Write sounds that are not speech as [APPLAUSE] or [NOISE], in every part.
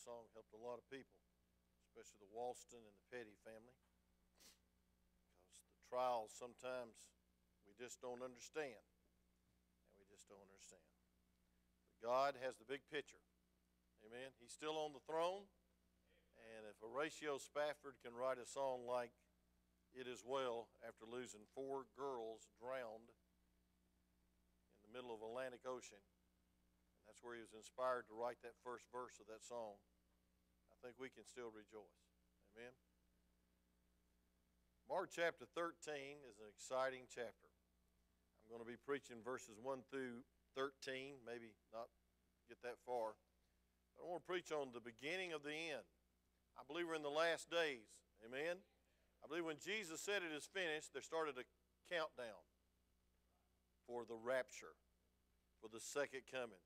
song helped a lot of people, especially the Walston and the Petty family. Because the trials sometimes we just don't understand. And we just don't understand. But God has the big picture. Amen. He's still on the throne. And if Horatio Spafford can write a song like It Is Well after losing four girls drowned in the middle of Atlantic Ocean, and that's where he was inspired to write that first verse of that song, I think we can still rejoice. Amen. Mark chapter 13 is an exciting chapter. I'm going to be preaching verses 1 through 13, maybe not get that far. But I want to preach on the beginning of the end. I believe we're in the last days. Amen. I believe when Jesus said it is finished, there started a countdown for the rapture, for the second coming.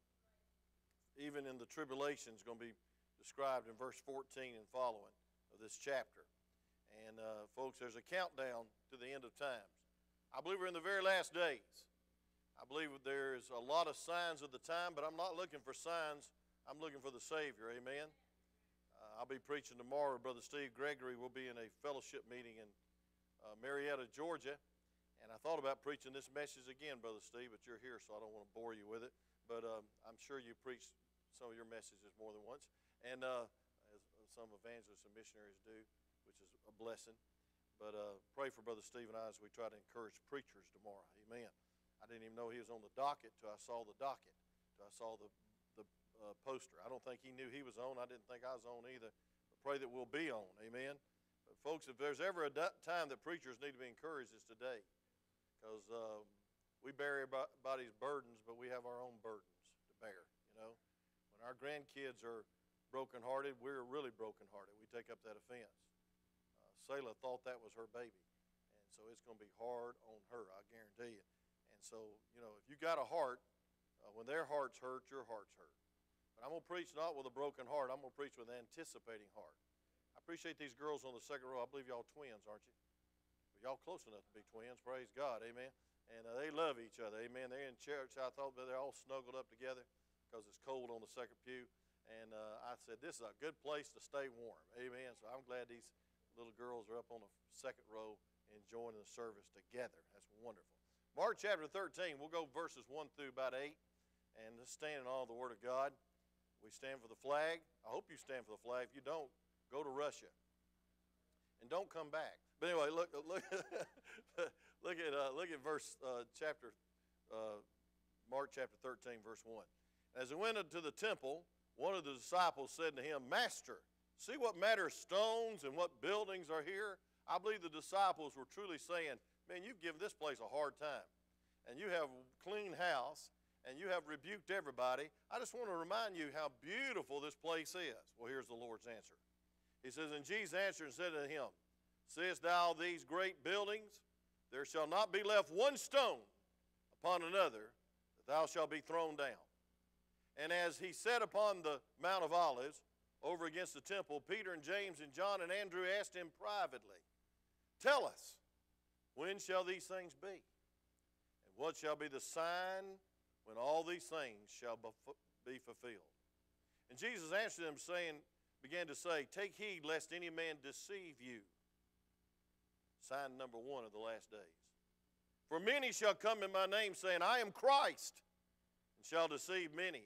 Even in the tribulation is going to be described in verse 14 and following of this chapter. And uh, folks, there's a countdown to the end of times. I believe we're in the very last days. I believe there's a lot of signs of the time, but I'm not looking for signs. I'm looking for the Savior. Amen. Uh, I'll be preaching tomorrow. Brother Steve Gregory will be in a fellowship meeting in uh, Marietta, Georgia. And I thought about preaching this message again, Brother Steve, but you're here, so I don't want to bore you with it. But um, I'm sure you preached some of your messages more than once. And uh, as some evangelists and missionaries do, which is a blessing. But uh, pray for Brother Steve and I as we try to encourage preachers tomorrow. Amen. I didn't even know he was on the docket till I saw the docket, till I saw the uh, poster. I don't think he knew he was on. I didn't think I was on either. But pray that we'll be on. Amen. But folks, if there's ever a time that preachers need to be encouraged, it's today. Because uh, we bear everybody's burdens, but we have our own burdens to bear. You know, when our grandkids are brokenhearted, we're really brokenhearted. We take up that offense. Uh, Selah thought that was her baby, and so it's going to be hard on her. I guarantee you. And so, you know, if you got a heart, uh, when their hearts hurt, your heart's hurt. But I'm going to preach not with a broken heart. I'm going to preach with an anticipating heart. I appreciate these girls on the second row. I believe y'all twins, aren't you? Well, y'all close enough to be twins. Praise God. Amen. And uh, they love each other. Amen. They're in church. I thought they're all snuggled up together because it's cold on the second pew. And uh, I said, this is a good place to stay warm. Amen. So I'm glad these little girls are up on the second row enjoying the service together. That's wonderful. Mark chapter 13, we'll go verses 1 through about 8 and just stand in all the Word of God. We stand for the flag. I hope you stand for the flag. If you don't, go to Russia. And don't come back. But anyway, look, look, [LAUGHS] look at uh, look at verse uh, chapter uh, Mark chapter 13, verse 1. As he went into the temple, one of the disciples said to him, Master, see what matter stones and what buildings are here? I believe the disciples were truly saying, Man, you've given this place a hard time. And you have a clean house, and you have rebuked everybody. I just want to remind you how beautiful this place is. Well, here's the Lord's answer. He says, And Jesus answered and said to him, Seest thou these great buildings? There shall not be left one stone upon another, that thou shalt be thrown down. And as he sat upon the Mount of Olives, over against the temple, Peter and James and John and Andrew asked him privately, Tell us, when shall these things be? And what shall be the sign when all these things shall be fulfilled. And Jesus answered them, saying, began to say, Take heed lest any man deceive you. Sign number one of the last days. For many shall come in my name, saying, I am Christ, and shall deceive many.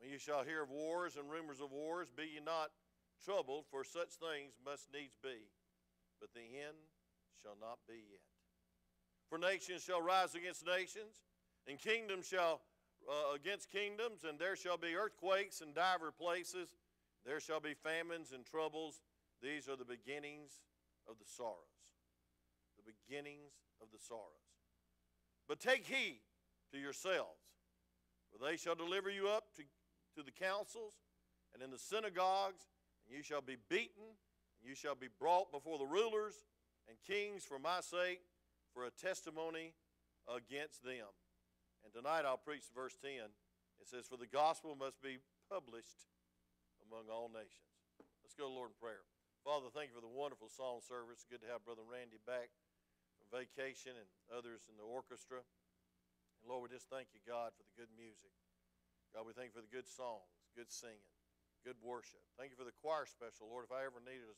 When you shall hear of wars and rumors of wars, be ye not troubled, for such things must needs be. But the end shall not be yet. For nations shall rise against nations and kingdoms shall uh, against kingdoms, and there shall be earthquakes in divers places. There shall be famines and troubles. These are the beginnings of the sorrows. The beginnings of the sorrows. But take heed to yourselves, for they shall deliver you up to, to the councils and in the synagogues, and you shall be beaten, and you shall be brought before the rulers and kings for my sake, for a testimony against them. And tonight I'll preach verse 10. It says, For the gospel must be published among all nations. Let's go to Lord in prayer. Father, thank you for the wonderful song service. Good to have Brother Randy back from vacation and others in the orchestra. And Lord, we just thank you, God, for the good music. God, we thank you for the good songs, good singing, good worship. Thank you for the choir special, Lord. If I ever needed a,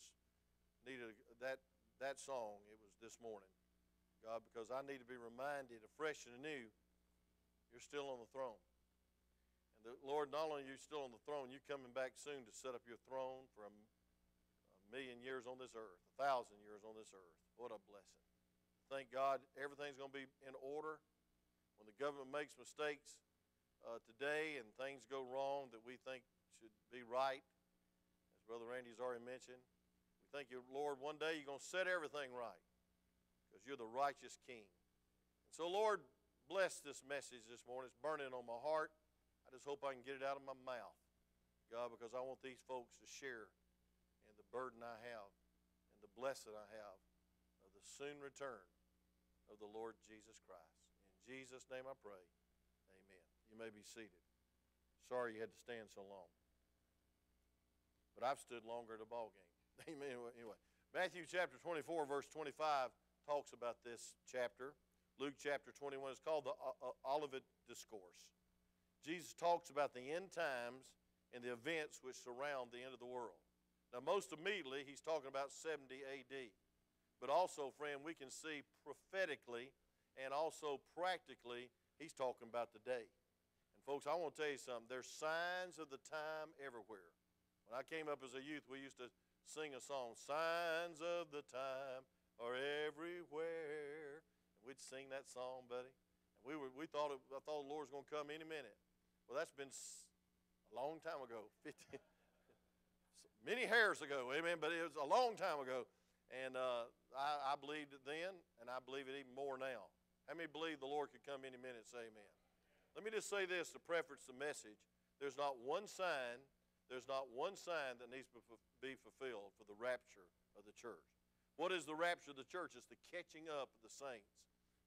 needed a, that that song, it was this morning, God, because I need to be reminded afresh and anew. You're still on the throne, and the Lord, not only are you still on the throne, you're coming back soon to set up your throne for a, a million years on this earth, a thousand years on this earth. What a blessing! Thank God, everything's going to be in order. When the government makes mistakes, uh, today and things go wrong that we think should be right, as Brother Randy's already mentioned, we thank you, Lord, one day you're going to set everything right because you're the righteous King. And so, Lord, bless this message this morning. It's burning on my heart. I just hope I can get it out of my mouth, God, because I want these folks to share in the burden I have and the blessing I have of the soon return of the Lord Jesus Christ. In Jesus' name I pray. You may be seated. Sorry you had to stand so long. But I've stood longer at a ball game. [LAUGHS] Amen. Anyway, Matthew chapter 24, verse 25 talks about this chapter. Luke chapter 21 is called the uh, uh, Olivet Discourse. Jesus talks about the end times and the events which surround the end of the world. Now, most immediately, he's talking about 70 AD. But also, friend, we can see prophetically and also practically, he's talking about the day. Folks, I want to tell you something. There's signs of the time everywhere. When I came up as a youth, we used to sing a song, Signs of the Time are everywhere. And we'd sing that song, buddy. And we, were, we thought, it, I thought the Lord was going to come any minute. Well, that's been a long time ago, [LAUGHS] 50, many hairs ago, amen, but it was a long time ago. And uh, I, I believed it then, and I believe it even more now. How many believe the Lord could come any minute? Say amen. Let me just say this to preface the message. There's not one sign, there's not one sign that needs to be fulfilled for the rapture of the church. What is the rapture of the church? It's the catching up of the saints.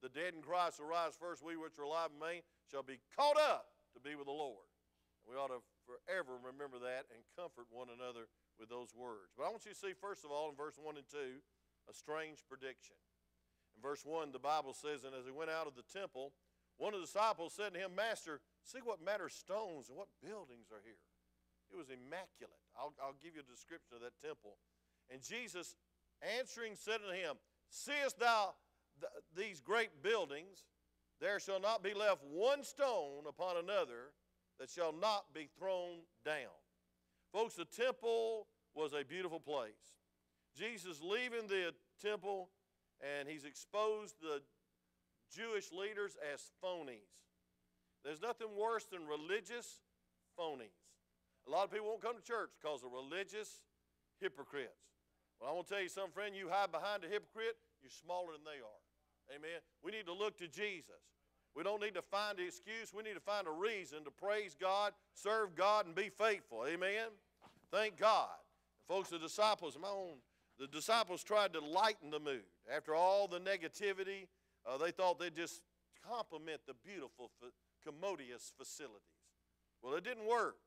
The dead in Christ will rise first. We which are alive and remain shall be caught up to be with the Lord. We ought to forever remember that and comfort one another with those words. But I want you to see, first of all, in verse 1 and 2, a strange prediction. In verse 1, the Bible says, And as he went out of the temple, one of the disciples said to him, Master, see what matter stones and what buildings are here. It was immaculate. I'll, I'll give you a description of that temple. And Jesus answering said unto him, Seest thou th- these great buildings? There shall not be left one stone upon another that shall not be thrown down. Folks, the temple was a beautiful place. Jesus leaving the temple and he's exposed the Jewish leaders as phonies. There's nothing worse than religious phonies. A lot of people won't come to church because of religious hypocrites. Well, I want to tell you something, friend. You hide behind a hypocrite, you're smaller than they are. Amen. We need to look to Jesus. We don't need to find an excuse. We need to find a reason to praise God, serve God, and be faithful. Amen. Thank God. folks, the disciples, my own, the disciples tried to lighten the mood after all the negativity uh, they thought they'd just compliment the beautiful, commodious facilities. Well, it didn't work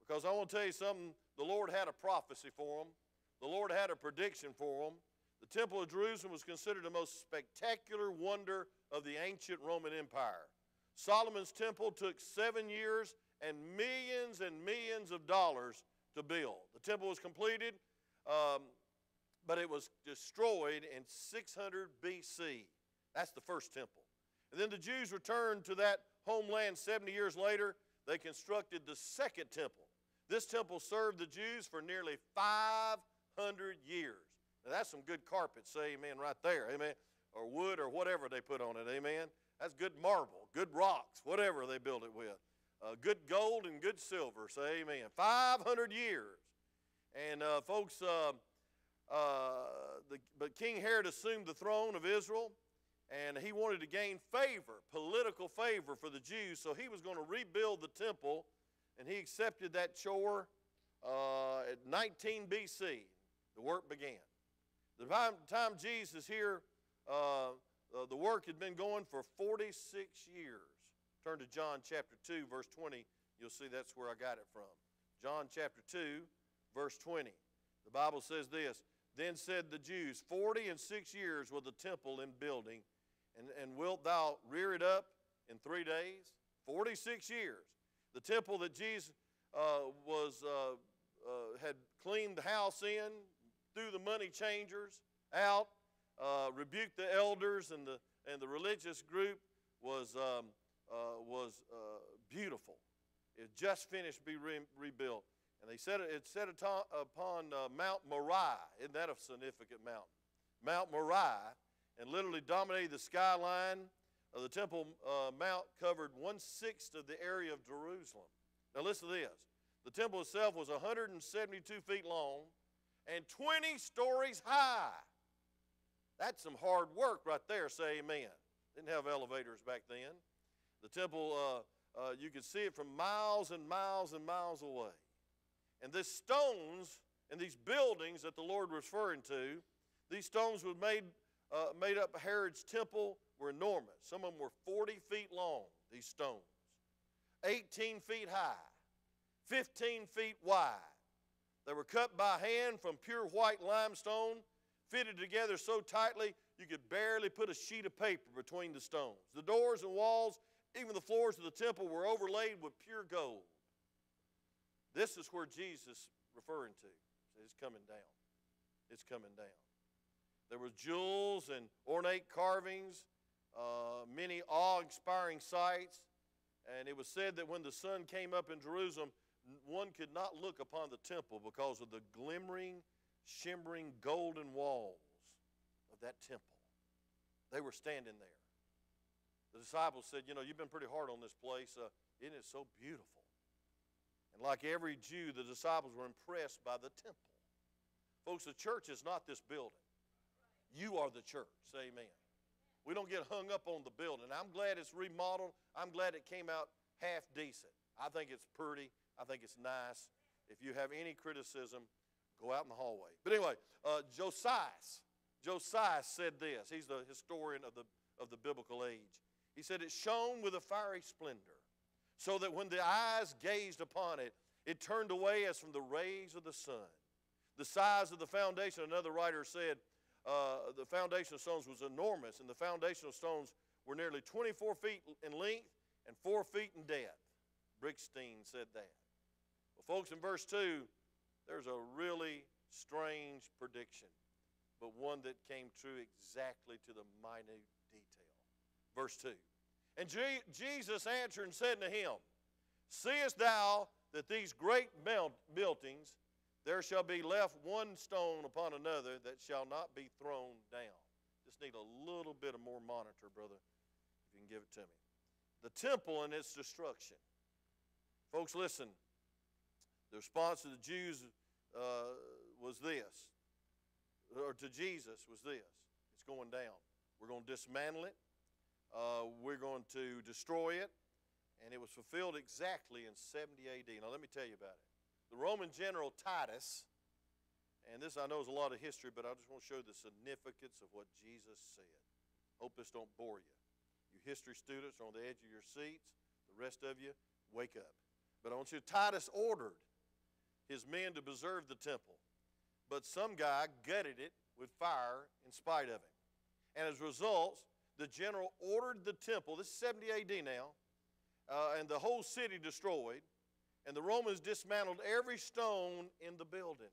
because I want to tell you something. The Lord had a prophecy for them, the Lord had a prediction for them. The Temple of Jerusalem was considered the most spectacular wonder of the ancient Roman Empire. Solomon's temple took seven years and millions and millions of dollars to build. The temple was completed, um, but it was destroyed in 600 BC. That's the first temple. And then the Jews returned to that homeland 70 years later. They constructed the second temple. This temple served the Jews for nearly 500 years. Now, that's some good carpet, say amen, right there, amen, or wood or whatever they put on it, amen. That's good marble, good rocks, whatever they built it with. Uh, good gold and good silver, say amen. 500 years. And uh, folks, uh, uh, the, but King Herod assumed the throne of Israel and he wanted to gain favor, political favor for the Jews, so he was going to rebuild the temple, and he accepted that chore uh, at 19 BC. The work began. The time, time Jesus here, uh, uh, the work had been going for 46 years. Turn to John chapter 2, verse 20. You'll see that's where I got it from. John chapter 2, verse 20. The Bible says this Then said the Jews, Forty and six years was the temple in building and, and wilt thou rear it up in three days? 46 years. The temple that Jesus uh, was uh, uh, had cleaned the house in, threw the money changers out, uh, rebuked the elders and the, and the religious group was, um, uh, was uh, beautiful. It just finished be re- rebuilt. And they set it, set upon Mount Moriah. Isn't that a significant mountain? Mount Moriah, and literally dominated the skyline of the Temple uh, Mount, covered one sixth of the area of Jerusalem. Now, listen to this the temple itself was 172 feet long and 20 stories high. That's some hard work right there, say amen. Didn't have elevators back then. The temple, uh, uh, you could see it from miles and miles and miles away. And these stones and these buildings that the Lord was referring to, these stones were made, uh, made up Herod's temple were enormous. Some of them were 40 feet long, these stones, 18 feet high, 15 feet wide. They were cut by hand from pure white limestone, fitted together so tightly you could barely put a sheet of paper between the stones. The doors and walls, even the floors of the temple, were overlaid with pure gold. This is where Jesus referring to. It's coming down. It's coming down. There was jewels and ornate carvings, uh, many awe-inspiring sights, and it was said that when the sun came up in Jerusalem, one could not look upon the temple because of the glimmering, shimmering golden walls of that temple. They were standing there. The disciples said, You know, you've been pretty hard on this place. Uh, isn't it so beautiful? And like every Jew, the disciples were impressed by the temple. Folks, the church is not this building. You are the church. Say amen. We don't get hung up on the building. I'm glad it's remodeled. I'm glad it came out half decent. I think it's pretty. I think it's nice. If you have any criticism, go out in the hallway. But anyway, uh, Josephus, Josephus said this. He's the historian of the, of the biblical age. He said, It shone with a fiery splendor so that when the eyes gazed upon it, it turned away as from the rays of the sun. The size of the foundation, another writer said, uh, the foundation stones was enormous, and the foundational stones were nearly 24 feet in length and 4 feet in depth. Brickstein said that. Well, folks, in verse 2, there's a really strange prediction, but one that came true exactly to the minute detail. Verse 2 and Jesus answered and said to him, Seest thou that these great buildings, there shall be left one stone upon another that shall not be thrown down. Just need a little bit of more monitor, brother, if you can give it to me. The temple and its destruction. Folks, listen. The response of the Jews uh, was this, or to Jesus was this it's going down. We're going to dismantle it uh, we're going to destroy it. And it was fulfilled exactly in 70 AD. Now, let me tell you about it. The Roman general Titus, and this I know is a lot of history, but I just want to show the significance of what Jesus said. Hope this don't bore you. You history students are on the edge of your seats. The rest of you, wake up. But I want you, Titus ordered his men to preserve the temple. But some guy gutted it with fire in spite of him. And as a result, the general ordered the temple, this is 70 AD now, uh, and the whole city destroyed, and the Romans dismantled every stone in the building.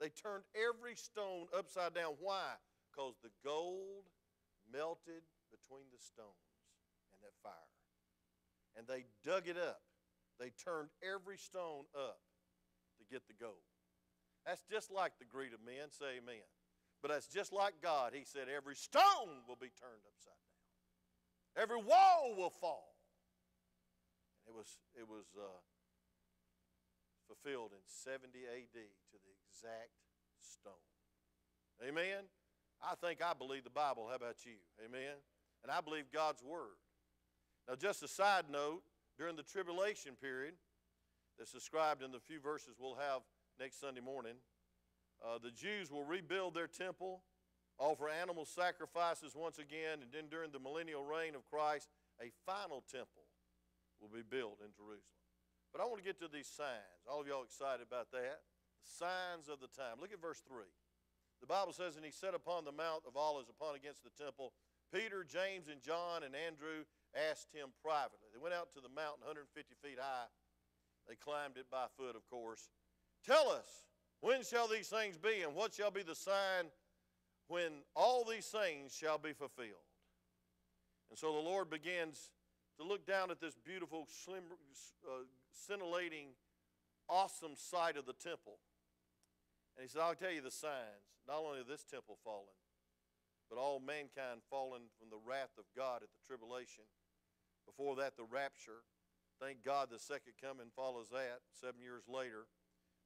They turned every stone upside down. Why? Because the gold melted between the stones and that fire. And they dug it up. They turned every stone up to get the gold. That's just like the greed of men. Say amen. But that's just like God. He said, Every stone will be turned upside down, every wall will fall. It was, it was uh, fulfilled in 70 AD to the exact stone. Amen? I think I believe the Bible. How about you? Amen? And I believe God's Word. Now, just a side note during the tribulation period that's described in the few verses we'll have next Sunday morning, uh, the Jews will rebuild their temple, offer animal sacrifices once again, and then during the millennial reign of Christ, a final temple will be built in Jerusalem. But I want to get to these signs. All of y'all excited about that? The signs of the time. Look at verse 3. The Bible says, And he sat upon the Mount of Olives upon against the temple. Peter, James, and John and Andrew asked him privately. They went out to the mountain 150 feet high. They climbed it by foot, of course. Tell us, when shall these things be, and what shall be the sign when all these things shall be fulfilled? And so the Lord begins to look down at this beautiful, slim, uh, scintillating, awesome sight of the temple. And he said, I'll tell you the signs, not only this temple fallen, but all mankind fallen from the wrath of God at the tribulation. Before that, the rapture. Thank God the second coming follows that seven years later.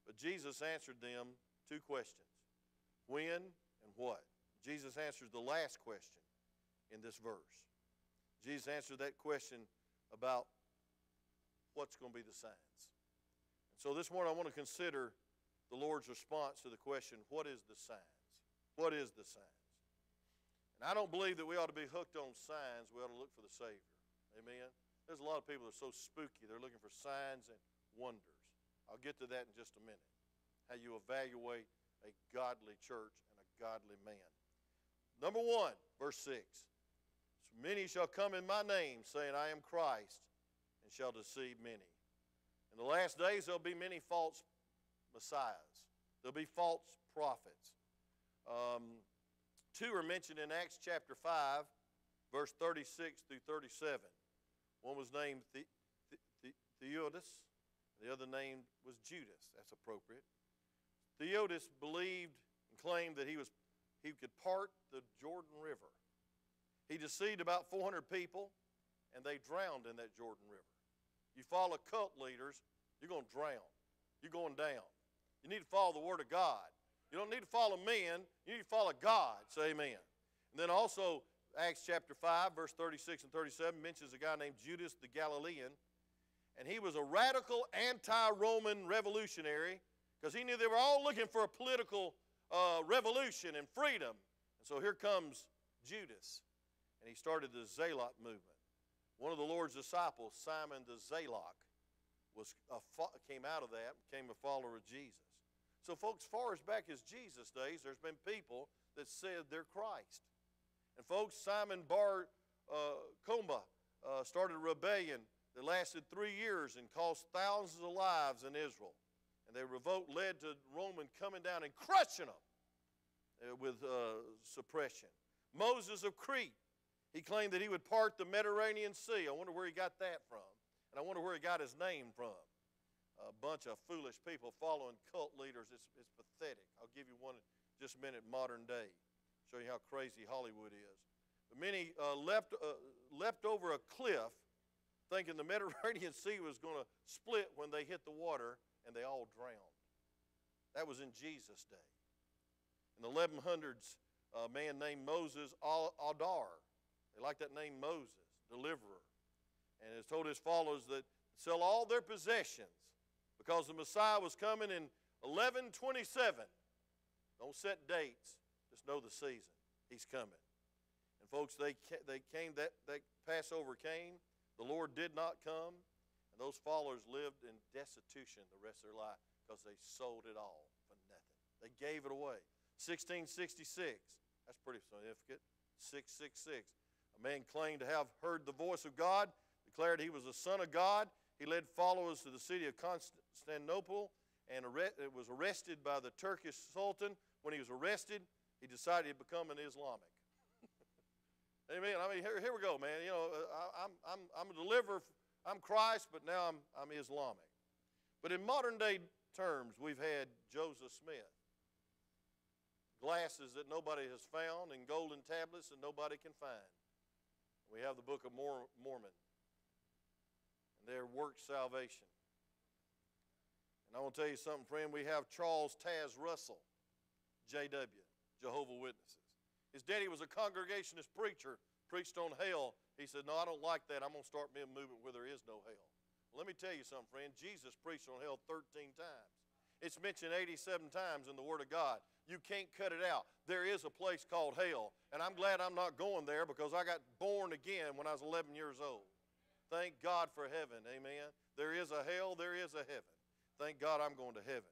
But Jesus answered them two questions when and what. Jesus answers the last question in this verse. Jesus answered that question about what's going to be the signs. And so this morning I want to consider the Lord's response to the question, what is the signs? What is the signs? And I don't believe that we ought to be hooked on signs. We ought to look for the Savior. Amen. There's a lot of people that are so spooky. They're looking for signs and wonders. I'll get to that in just a minute. How you evaluate a godly church and a godly man. Number one, verse 6. So many shall come in my name, saying, I am Christ, shall deceive many. In the last days, there'll be many false messiahs, there'll be false prophets. Um, two are mentioned in Acts chapter 5, verse 36 through 37. One was named the- the- the- the other name was Judas. That's appropriate. Theudas believed and claimed that he was he could part the Jordan River. He deceived about 400 people, and they drowned in that Jordan River. You follow cult leaders, you're going to drown. You're going down. You need to follow the Word of God. You don't need to follow men, you need to follow God. Say amen. And then also, Acts chapter 5, verse 36 and 37 mentions a guy named Judas the Galilean. And he was a radical anti Roman revolutionary because he knew they were all looking for a political uh, revolution and freedom. And so here comes Judas, and he started the Zealot movement. One of the Lord's disciples, Simon the Zealot, was a, came out of that, became a follower of Jesus. So, folks, far as back as Jesus' days, there's been people that said they're Christ. And, folks, Simon Bar uh, uh, started a rebellion that lasted three years and cost thousands of lives in Israel. And their revolt led to Roman coming down and crushing them uh, with uh, suppression. Moses of Crete, he claimed that he would part the Mediterranean Sea. I wonder where he got that from. And I wonder where he got his name from. A bunch of foolish people following cult leaders. It's, it's pathetic. I'll give you one just a minute, modern day. Show you how crazy Hollywood is. But many uh, left, uh, leapt over a cliff thinking the [LAUGHS] Mediterranean Sea was going to split when they hit the water and they all drowned. That was in Jesus' day. In the 1100s, a man named Moses Adar, they like that name Moses, deliverer, and has told his followers that sell all their possessions because the Messiah was coming in 1127. Don't set dates, just know the season. He's coming. And folks, they, they came, that, that Passover came, the Lord did not come, and those followers lived in destitution the rest of their life because they sold it all for nothing. They gave it away. 1666, that's pretty significant. 666. Man claimed to have heard the voice of God, declared he was the Son of God. He led followers to the city of Constantinople and was arrested by the Turkish Sultan. When he was arrested, he decided to become an Islamic. [LAUGHS] Amen. I mean, here, here we go, man. You know, uh, I, I'm, I'm, I'm a deliverer I'm Christ, but now I'm, I'm Islamic. But in modern day terms, we've had Joseph Smith. Glasses that nobody has found and golden tablets that nobody can find. We have the Book of Mormon and their work salvation. And I want to tell you something, friend. We have Charles Taze Russell, JW, Jehovah Witnesses. His daddy was a Congregationalist preacher, preached on hell he said, No, I don't like that. I'm going to start me a movement where there is no hell. Let me tell you something, friend. Jesus preached on hell 13 times. It's mentioned 87 times in the Word of God. You can't cut it out. There is a place called hell, and I'm glad I'm not going there because I got born again when I was 11 years old. Thank God for heaven, amen. There is a hell, there is a heaven. Thank God I'm going to heaven.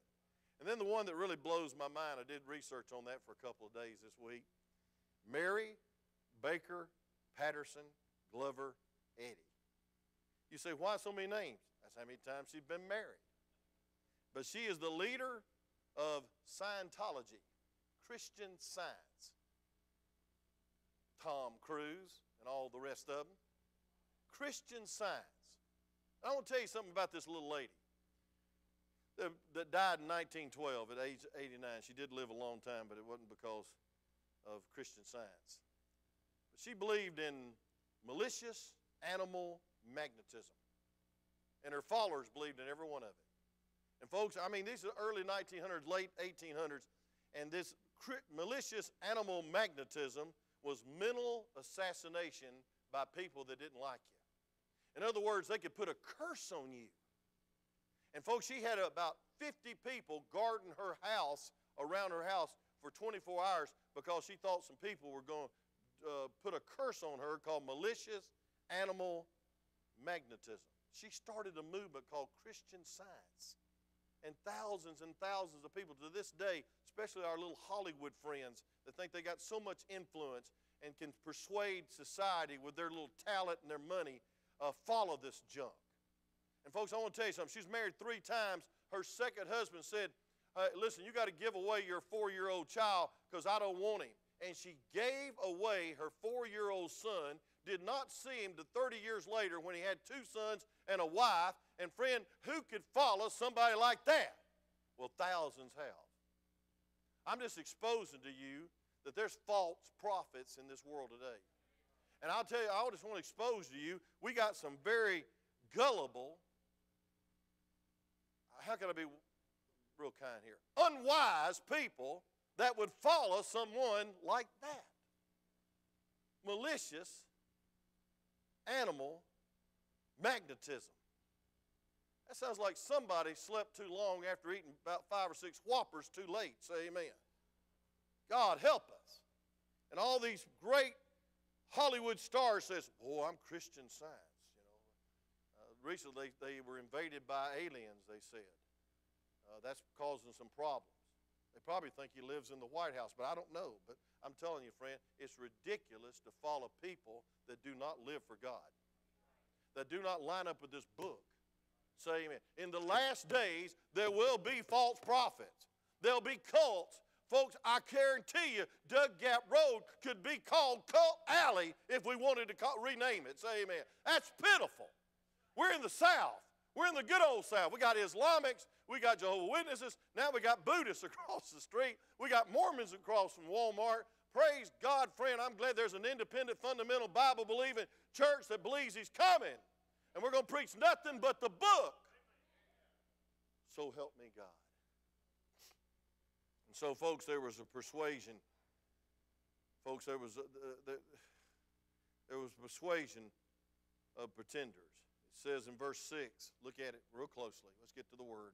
And then the one that really blows my mind, I did research on that for a couple of days this week. Mary Baker Patterson Glover, Eddy. You say, why so many names? That's how many times she's been married. but she is the leader of Scientology, Christian Science. Tom Cruise and all the rest of them. Christian Science. I want to tell you something about this little lady that, died in 1912 at age 89. She did live a long time, but it wasn't because of Christian Science. But she believed in malicious animal magnetism. And her followers believed in every one of it. And folks, I mean, these are early 1900s, late 1800s, and this malicious animal magnetism was mental assassination by people that didn't like you. In other words, they could put a curse on you. And folks, she had about 50 people guarding her house, around her house, for 24 hours because she thought some people were going to uh, put a curse on her called malicious animal magnetism. She started a movement called Christian Science and thousands and thousands of people to this day, especially our little Hollywood friends that think they got so much influence and can persuade society with their little talent and their money, uh, follow this junk. And folks, I want to tell you something. She's married three times. Her second husband said, uh, Listen, you got to give away your four year old child because I don't want him. And she gave away her four year old son did not see him to 30 years later when he had two sons and a wife. And friend, who could follow somebody like that? Well, thousands have. I'm just exposing to you that there's false prophets in this world today. And I'll tell you, I just want to expose to you, we got some very gullible, how can I be real kind here? Unwise people that would follow someone like that. Malicious animal magnetism. That sounds like somebody slept too long after eating about five or six whoppers too late. Say amen. God help us. And all these great Hollywood stars says, "Oh, I'm Christian Science." You know, uh, recently they were invaded by aliens. They said uh, that's causing some problems. They probably think he lives in the White House, but I don't know. But I'm telling you, friend, it's ridiculous to follow people that do not live for God, that do not line up with this book. Say amen. In the last days, there will be false prophets. There'll be cults. Folks, I guarantee you, Dug Gap Road could be called Cult Alley if we wanted to call, rename it. Say amen. That's pitiful. We're in the South. We're in the good old South. We got Islamics, we got Jehovah Witnesses, now we got Buddhists [LAUGHS] across the street, we got Mormons across from Walmart. Praise God, friend. I'm glad there's an independent, fundamental, Bible believing church that believes He's coming. And we're going to preach nothing but the book. So help me God. And so, folks, there was a persuasion. Folks, there was a, there was persuasion of pretenders It says in verse 6, look at it real closely. Let's get to the word.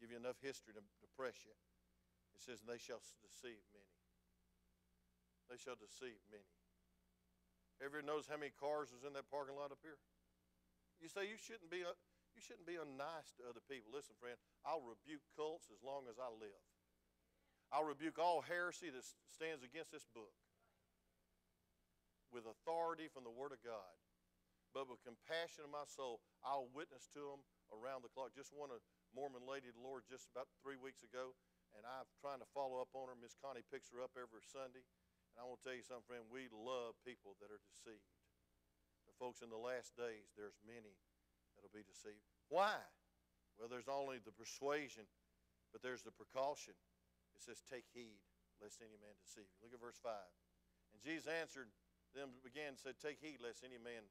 Give you enough history to, depress you. It says, and they shall deceive many. They shall deceive many. Everyone knows how many cars was in that parking lot up here? You say you shouldn't be, uh, you shouldn't be unnice to other people. Listen, friend, I'll rebuke cults as long as I live. I'll rebuke all heresy that stands against this book with authority from the Word of God but with compassion in my soul, I'll witness to them around the clock. Just one a Mormon lady, the Lord, just about three weeks ago, and I'm trying to follow up on her. Miss Connie picks her up every Sunday. And I want to tell you something, friend, we love people that are deceived. But folks, in the last days, there's many that'll be deceived. Why? Well, there's only the persuasion, but there's the precaution. It says, Take heed, lest any man deceive you. Look at verse 5. And Jesus answered them, began and said, Take heed, lest any man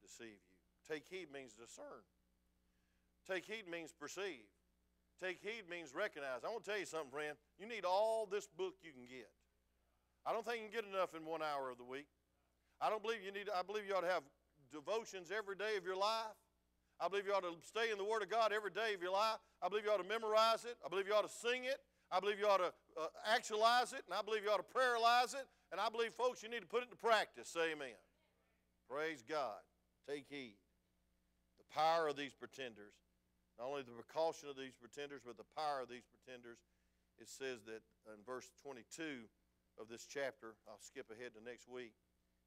deceive you. Take heed means discern. Take heed means perceive. Take heed means recognize. I want to tell you something, friend. You need all this book you can get. I don't think you can get enough in one hour of the week. I don't believe you need, I believe you ought to have devotions every day of your life. I believe you ought to stay in the Word of God every day of your life. I believe you ought to memorize it. I believe you ought to sing it. I believe you ought to uh, actualize it. And I believe you ought to prayerlize it. And I believe, folks, you need to put it into practice. Say amen. Praise God. Take heed. The power of these pretenders, not only the precaution of these pretenders, but the power of these pretenders. It says that in verse 22 of this chapter, I'll skip ahead to next week.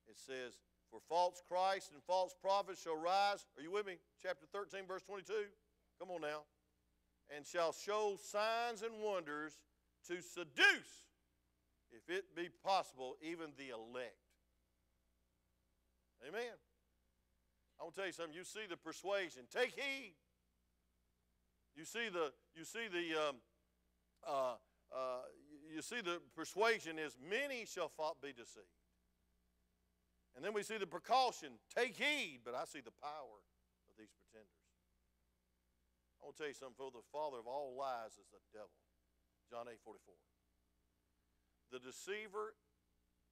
It says, For false Christ and false prophets shall rise. Are you with me? Chapter 13, verse 22. Come on now. and shall show signs and wonders to seduce, if it be possible, even the elect. Amen. I want to tell you something. You see the persuasion. Take heed. You see the you see the um, uh, uh, you see the persuasion is many shall be deceived. And then we see the precaution. Take heed. But I see the power of these pretenders. I want to tell you something. For the father of all lies is the devil. John 8 44. The deceiver,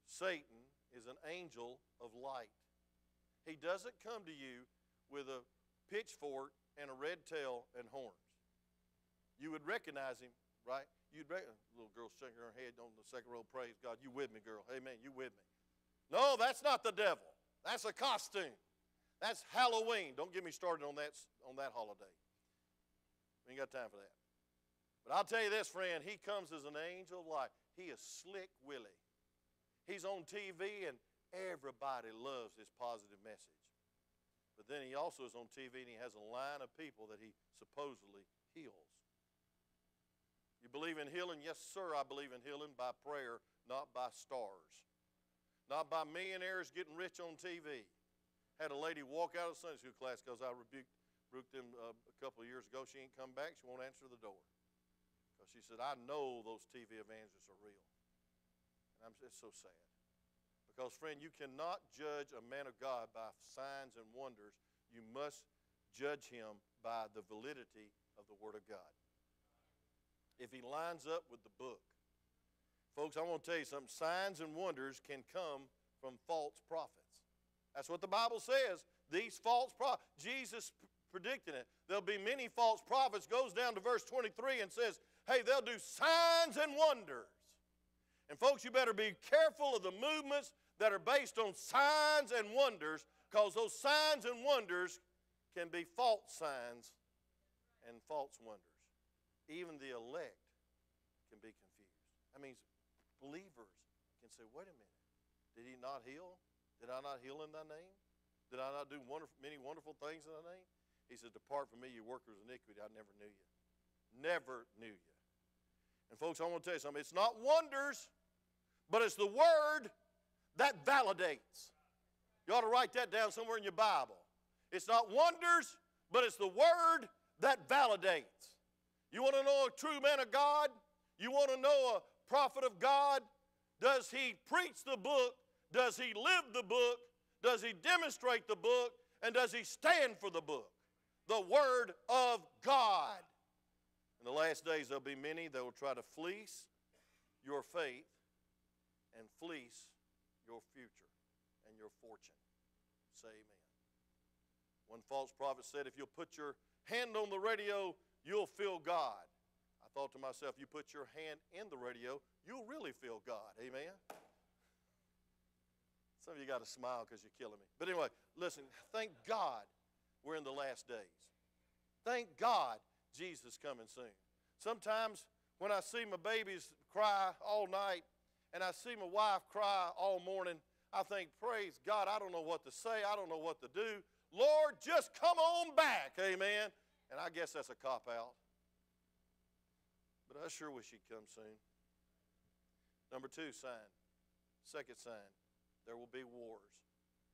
Satan, is an angel of light. He doesn't come to you with a pitchfork and a red tail and horns. You would recognize him, right? You'd recognize, little girl shaking her head on the second row. Praise God. You with me, girl? Amen. You with me? No, that's not the devil. That's a costume. That's Halloween. Don't get me started on that on that holiday. We ain't got time for that. But I'll tell you this, friend. He comes as an angel of light. He is slick Willie. He's on TV and Everybody loves his positive message. But then he also is on TV and he has a line of people that he supposedly heals. You believe in healing? Yes, sir, I believe in healing by prayer, not by stars. Not by millionaires getting rich on TV. Had a lady walk out of Sunday school class because I rebuked, rebuked them uh, a couple of years ago. She ain't come back. She won't answer the door. Because she said, I know those TV evangelists are real. And I'm, it's so sad. Because, friend, you cannot judge a man of God by signs and wonders. You must judge him by the validity of the Word of God. If he lines up with the book. Folks, I want to tell you something. Signs and wonders can come from false prophets. That's what the Bible says. These false prophets, Jesus predicting it. There'll be many false prophets. Goes down to verse 23 and says, hey, they'll do signs and wonders. And folks, you better be careful of the movements that are based on signs and wonders because those signs and wonders can be false signs and false wonders. Even the elect can be confused. That means believers can say, wait a minute, did he not heal? Did I not heal in thy name? Did I not do wonderful, many wonderful things in thy name? He says, Depart from me, you workers of iniquity. I never knew you. Never knew you. And folks, I want to tell you something. It's not wonders, but it's the word that validates. You ought to write that down somewhere in your Bible. It's not wonders, but it's the word that validates. You want to know a true man of God? You want to know a prophet of God? Does he preach the book? Does he live the book? Does he demonstrate the book? And does he stand for the book? The Word of God. In the last days, there'll be many that will try to fleece your faith and fleece your future and your fortune. Say amen. One false prophet said, if you'll put your hand on the radio, you'll feel God. Thought to myself, you put your hand in the radio, you'll really feel God. Amen. Some of you got to smile because you're killing me. But anyway, listen, thank God we're in the last days. Thank God Jesus coming soon. Sometimes when I see my babies cry all night, and I see my wife cry all morning, I think, praise God, I don't know what to say. I don't know what to do. Lord, just come on back. Amen. And I guess that's a cop out. But I sure wish he'd come soon. Number two sign. Second sign. There will be wars.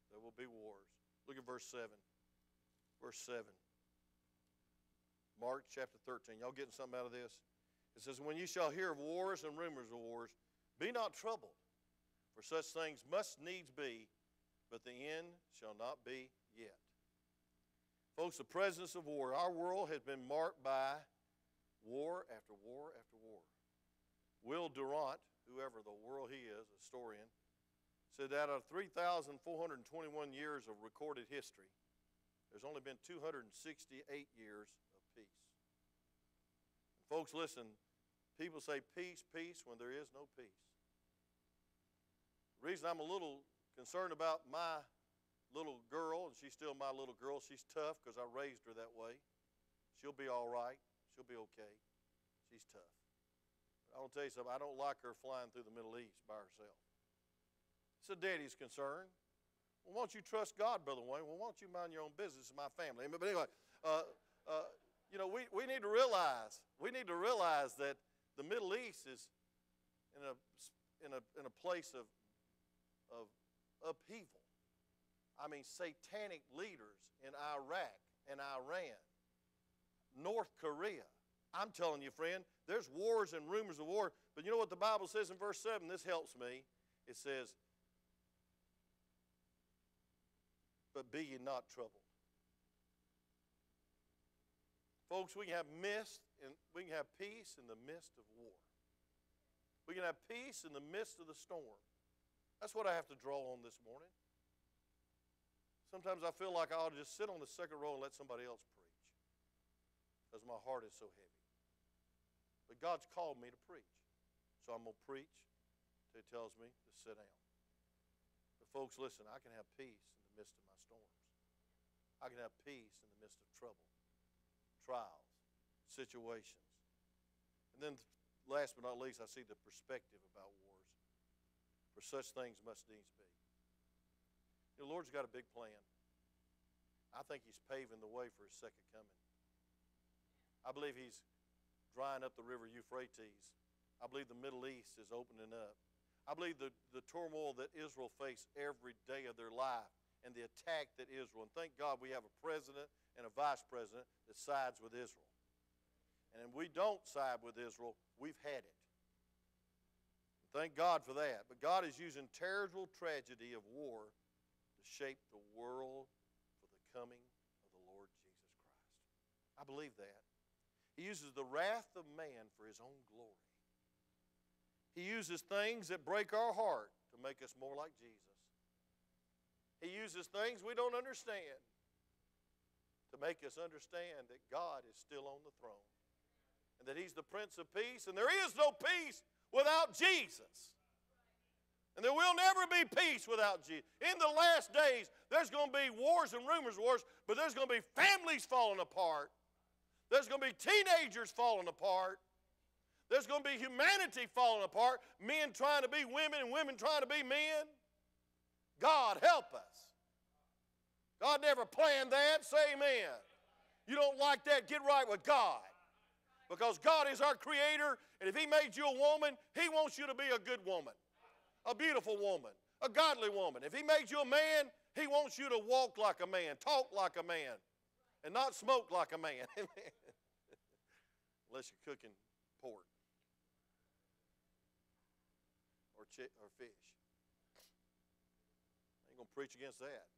There will be wars. Look at verse 7. Verse 7. Mark chapter 13. Y'all getting something out of this? It says, When you shall hear of wars and rumors of wars, be not troubled, for such things must needs be, but the end shall not be yet. Folks, the presence of war. Our world has been marked by war after war after war. Will Durant, whoever the world he is, a historian, said that out of 3,421 years of recorded history, there's only been 268 years of peace. And folks, listen, people say peace, peace when there is no peace. The reason I'm a little concerned about my little girl, and she's still my little girl, she's tough because I raised her that way. She'll be all right. She'll be okay. She's tough. But I'll tell you something. I don't like her flying through the Middle East by herself. It's a daddy's concern. Well, why don't you trust God, Brother Wayne? Well, why don't you mind your own business? It's my family. But anyway, uh, uh, you know, we, we need to realize, we need to realize that the Middle East is in a, in a, in a place of, of upheaval. I mean, satanic leaders in Iraq and Iran, North Korea. I'm telling you, friend, there's wars and rumors of war. But you know what the Bible says in verse 7? This helps me. It says, But be ye not troubled. Folks, we can have mist and we can have peace in the midst of war. We can have peace in the midst of the storm. That's what I have to draw on this morning. Sometimes I feel like I ought to just sit on the second row and let somebody else because my heart is so heavy. But God's called me to preach. So I'm going to preach till He tells me to sit down. But, folks, listen, I can have peace in the midst of my storms, I can have peace in the midst of trouble trials, situations. And then, last but not least, I see the perspective about wars. For such things must needs be. The Lord's got a big plan. I think He's paving the way for His second coming. I believe He's drying up the river Euphrates. I believe the Middle East is opening up. I believe the, the turmoil that Israel faced every day of their life and the attack that Israel, and thank God we have a president and a vice president that sides with Israel. And if we don't side with Israel, we've had it. Thank God for that. But God is using terrible tragedy of war to shape the world for the coming of the Lord Jesus Christ. I believe that. He uses the wrath of man for his own glory. He uses things that break our heart to make us more like Jesus. He uses things we don't understand to make us understand that God is still on the throne and that He's the Prince of Peace, and there is no peace without Jesus. And there will never be peace without Jesus. In the last days, there's going to be wars and rumors of wars, but there's going to be families falling apart. There's going to be teenagers falling apart. There's going to be humanity falling apart. Men trying to be women and women trying to be men. God help us. God never planned that. Say amen. You don't like that, get right with God. Because God is our creator, and if He made you a woman, He wants you to be a good woman, a beautiful woman, a godly woman. If He made you a man, He wants you to walk like a man, talk like a man, and not smoke like a man. [LAUGHS] Unless you're cooking pork or, chi- or fish. I ain't going to preach against that.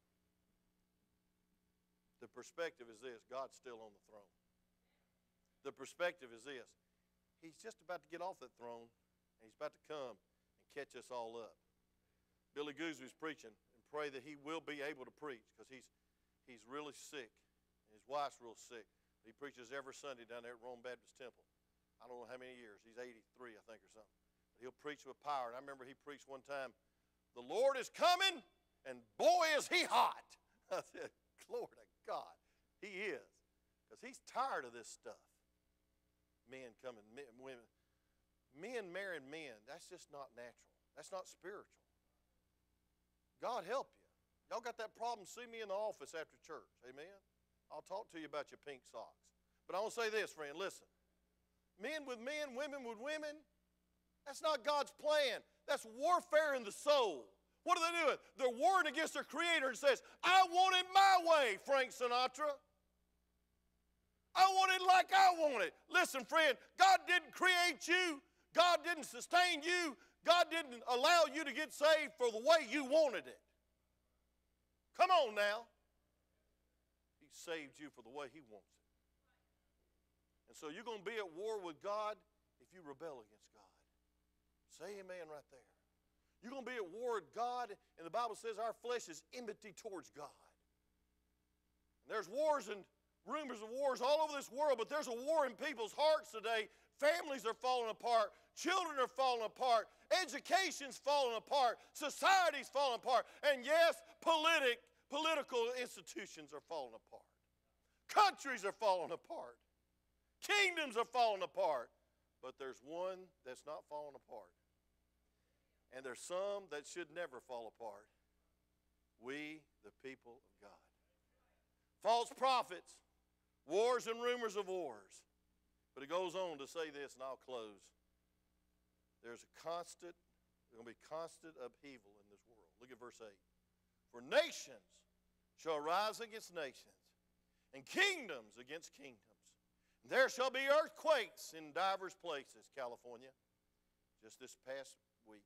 The perspective is this God's still on the throne. The perspective is this He's just about to get off that throne, and He's about to come and catch us all up. Billy Goose was preaching, and pray that he will be able to preach because he's, he's really sick, wife's real sick. He preaches every Sunday down there at Rome Baptist Temple. I don't know how many years. He's 83, I think, or something. But he'll preach with power. And I remember he preached one time, The Lord is coming, and boy, is he hot. [LAUGHS] I said, Glory to God. He is. Because he's tired of this stuff. Men coming, men, women. Men marrying men, that's just not natural. That's not spiritual. God help you. Y'all got that problem, see me in the office after church. Amen? I'll talk to you about your pink socks. But I want to say this, friend, listen. Men with men, women with women, that's not God's plan. That's warfare in the soul. What are they doing? They're warring against their creator and says, I want it my way, Frank Sinatra. I want it like I want it. Listen, friend, God didn't create you. God didn't sustain you. God didn't allow you to get saved for the way you wanted it. Come on now. Saved you for the way He wants it. And so you're going to be at war with God if you rebel against God. Say amen right there. You're going to be at war with God, and the Bible says our flesh is enmity towards God. And there's wars and rumors of wars all over this world, but there's a war in people's hearts today. Families are falling apart, children are falling apart, education's falling apart, society's falling apart, and yes, politic, political institutions are falling apart. Countries are falling apart. Kingdoms are falling apart. But there's one that's not falling apart and there's some that should never fall apart. We, the people of God. False prophets Wars and rumors of wars. But it goes on to say this, and I'll close. There's a constant, there's going to be constant upheaval in this world. Look at verse 8. For nations shall rise against nations, and kingdoms against kingdoms. And there shall be earthquakes in divers places, California, just this past week.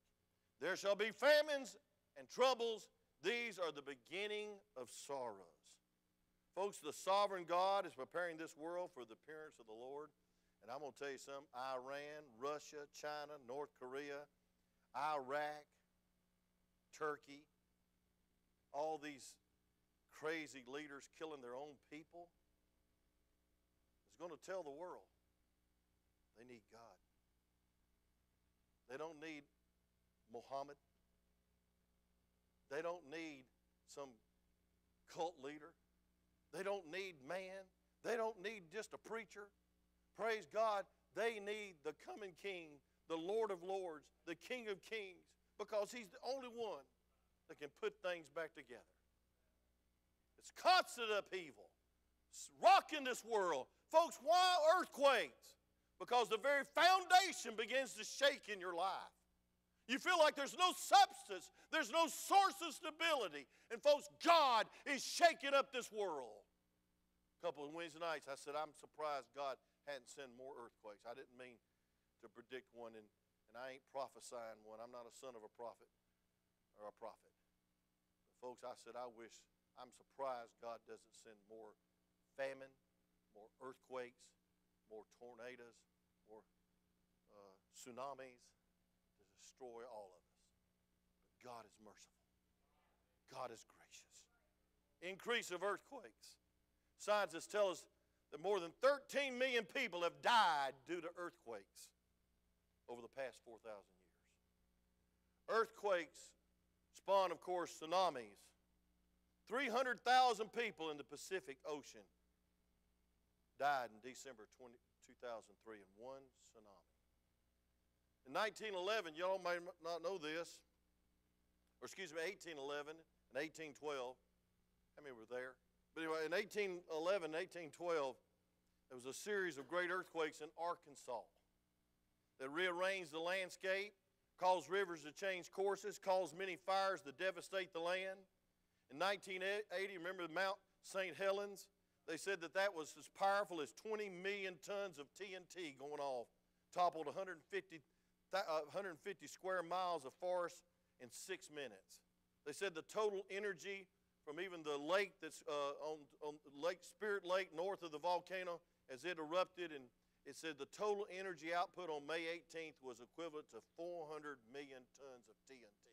There shall be famines and troubles. These are the beginning of sorrows. Folks, the sovereign God is preparing this world for the appearance of the Lord. And I'm going to tell you something Iran, Russia, China, North Korea, Iraq, Turkey, all these crazy leaders killing their own people is going to tell the world they need God. They don't need Muhammad. They don't need some cult leader. They don't need man. They don't need just a preacher. Praise God. They need the coming King, the Lord of Lords, the King of Kings, because He's the only one that can put things back together. It's constant upheaval, it's rocking this world. Folks, why earthquakes? Because the very foundation begins to shake in your life. You feel like there's no substance, there's no source of stability. And, folks, God is shaking up this world. A couple of Wednesday nights, I said, I'm surprised God hadn't sent more earthquakes. I didn't mean to predict one, and, and I ain't prophesying one. I'm not a son of a prophet or a prophet. Folks, I said, I wish, I'm surprised God doesn't send more famine, more earthquakes, more tornadoes, more uh, tsunamis to destroy all of us. But God is merciful, God is gracious. Increase of earthquakes. Scientists tell us that more than 13 million people have died due to earthquakes over the past 4,000 years. Earthquakes spawn, of course, tsunamis. 300,000 people in the Pacific Ocean died in December 20, 2003 in one tsunami. In 1911, y'all may not know this, or excuse me, 1811 and 1812. How many were there? But anyway, in 1811 and 1812, there was a series of great earthquakes in Arkansas that rearranged the landscape, caused rivers to change courses, caused many fires to devastate the land. In 1980, remember Mount St. Helens? They said that that was as powerful as 20 million tons of TNT going off, toppled 150 150 uh, square miles of forest in six minutes. They said the total energy from even the lake that's uh, on, on Lake Spirit Lake north of the volcano as it erupted, and it said the total energy output on May 18th was equivalent to 400 million tons of TNT.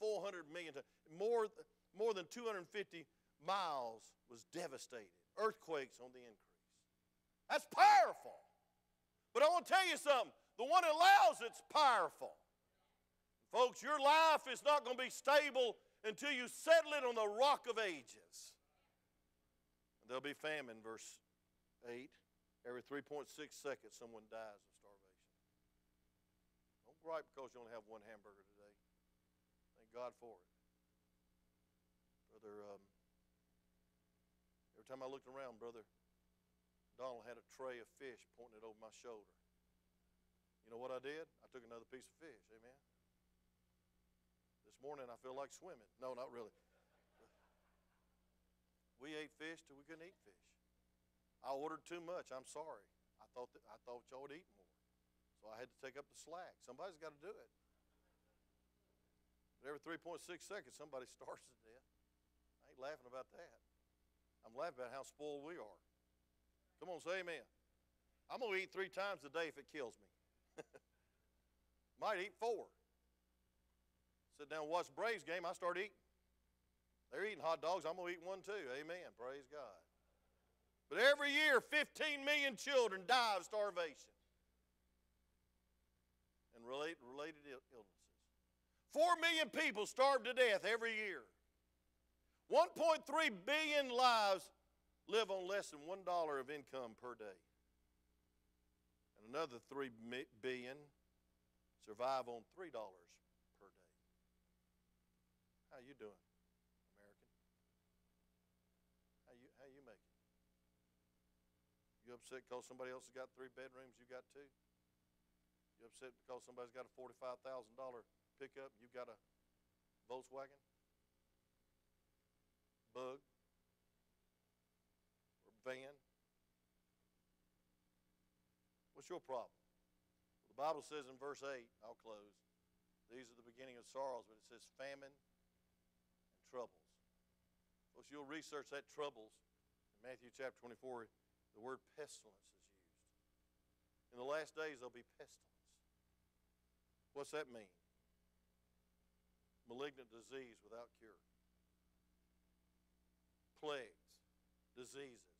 400 million tons. More, more than 250 miles was devastated. Earthquakes on the increase. That's powerful. But I want to tell you something the one that allows it's powerful. Folks, your life is not going to be stable until you settle it on the rock of ages. There'll be famine, verse 8. Every 3.6 seconds, someone dies of starvation. Don't gripe because you only have one hamburger today. Thank God for it. Brother, um, every time I looked around, Brother Donald had a tray of fish pointing it over my shoulder. You know what I did? I took another piece of fish. Amen. This morning I feel like swimming. No, not really. We ate fish till we couldn't eat fish. I ordered too much. I'm sorry. I thought that, I thought y'all would eat more, so I had to take up the slack. Somebody's got to do it. But every 3.6 seconds, somebody [LAUGHS] starts to death. I ain't laughing about that. I'm laughing about how spoiled we are. Come on, say amen. I'm going to eat three times a day if it kills me. [LAUGHS] Might eat four. Sit down and watch Braves game, I start eating. They're eating hot dogs, I'm going to eat one too. Amen. Praise God. But every year, 15 million children die of starvation and related illnesses. 4 million people starve to death every year. 1.3 billion lives live on less than $1 of income per day and another 3 billion survive on $3 per day. How you doing, American? How you how you making? You upset because somebody else has got three bedrooms, you got two? You upset because somebody's got a forty-five thousand dollar pickup, you got a Volkswagen? Bug? Or van? What's your problem? The Bible says in verse 8, I'll close, these are the beginning of sorrows, but it says famine and troubles. So you'll research that troubles in Matthew chapter 24, the word pestilence is used. In the last days, there'll be pestilence. What's that mean? Malignant disease without cure, plagues, diseases.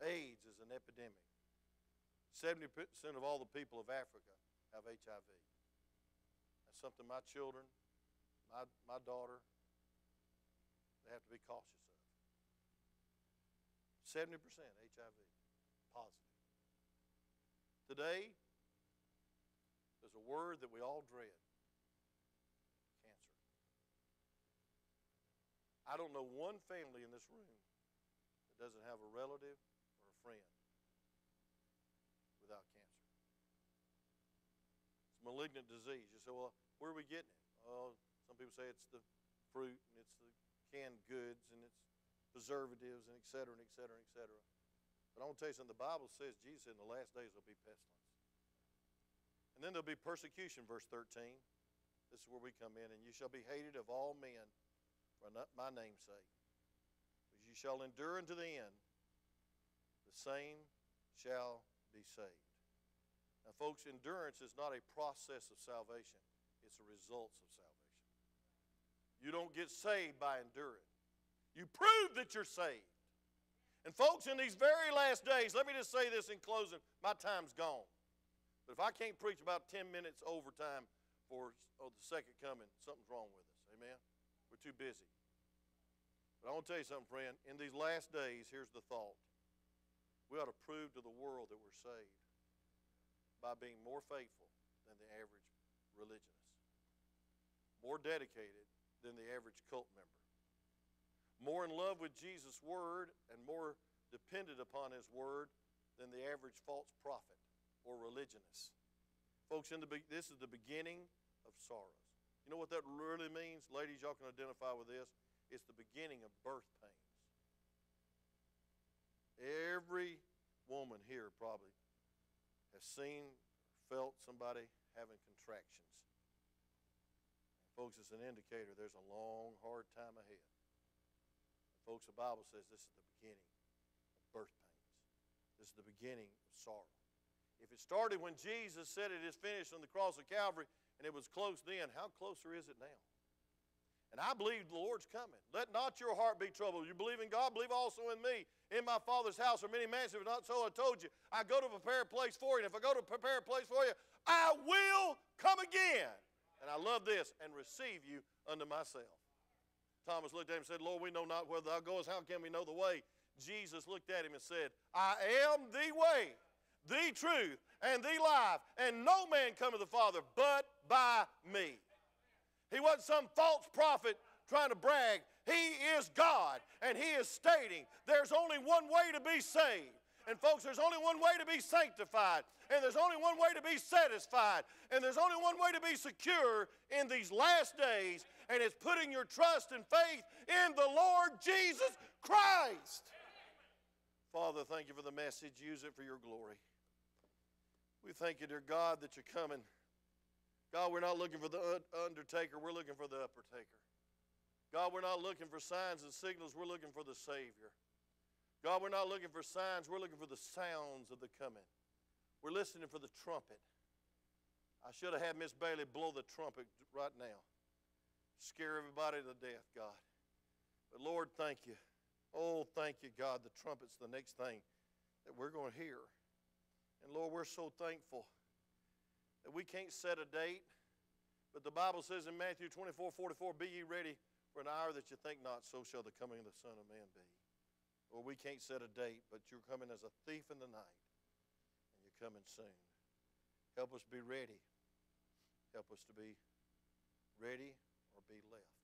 AIDS is an epidemic. 70% of all the people of Africa have HIV. That's something my children, my, my daughter, they have to be cautious. 70% HIV positive. Today, there's a word that we all dread cancer. I don't know one family in this room that doesn't have a relative or a friend without cancer. It's a malignant disease. You say, well, where are we getting it? Oh, some people say it's the fruit and it's the canned goods and it's preservatives and et cetera and et cetera and et cetera. But I want to tell you something. The Bible says, Jesus said, in the last days there'll be pestilence. And then there'll be persecution, verse 13. This is where we come in. And you shall be hated of all men for my name's sake. But you shall endure unto the end. The same shall be saved. Now, folks, endurance is not a process of salvation, it's a result of salvation. You don't get saved by enduring, you prove that you're saved. And, folks, in these very last days, let me just say this in closing my time's gone. But if I can't preach about 10 minutes overtime for oh, the second coming, something's wrong with us. Amen? We're too busy. But I want to tell you something, friend. In these last days, here's the thought we ought to prove to the world that we're saved by being more faithful than the average religionist, more dedicated than the average cult member, more in love with Jesus' word and more dependent upon his word than the average false prophet or religionist. Folks, in the, this is the beginning of sorrows. You know what that really means? Ladies, y'all can identify with this. It's the beginning of birth pains. Every woman here probably has seen, felt somebody having contractions. Folks, it's an indicator there's a long, hard time ahead. Folks, the Bible says this is the beginning of birth pains. This is the beginning of sorrow. If it started when Jesus said it is finished on the cross of Calvary and it was close then, how closer is it now? And I believe the Lord's coming. Let not your heart be troubled. You believe in God, believe also in me. In my Father's house are many mansions. If not so, I told you. I go to prepare a place for you. And if I go to prepare a place for you, I will come again. And I love this and receive you unto myself. Thomas looked at him and said, Lord, we know not where thou goest. How can we know the way? Jesus looked at him and said, I am the way, the truth, and the life, and no man come to the Father but by me. He wasn't some false prophet trying to brag. He is God, and He is stating there's only one way to be saved. And, folks, there's only one way to be sanctified, and there's only one way to be satisfied, and there's only one way to be secure in these last days, and it's putting your trust and faith in the Lord Jesus Christ. Father, thank you for the message. Use it for your glory. We thank you, dear God, that you're coming. God, we're not looking for the undertaker, we're looking for the uppertaker. God, we're not looking for signs and signals, we're looking for the Savior. God, we're not looking for signs, we're looking for the sounds of the coming. We're listening for the trumpet. I should have had Miss Bailey blow the trumpet right now. Scare everybody to death, God. But Lord, thank you. Oh, thank you, God. The trumpet's the next thing that we're going to hear. And Lord, we're so thankful that we can't set a date, but the Bible says in Matthew 24 44, Be ye ready for an hour that you think not, so shall the coming of the Son of Man be. Or we can't set a date, but you're coming as a thief in the night, and you're coming soon. Help us be ready. Help us to be ready or be left.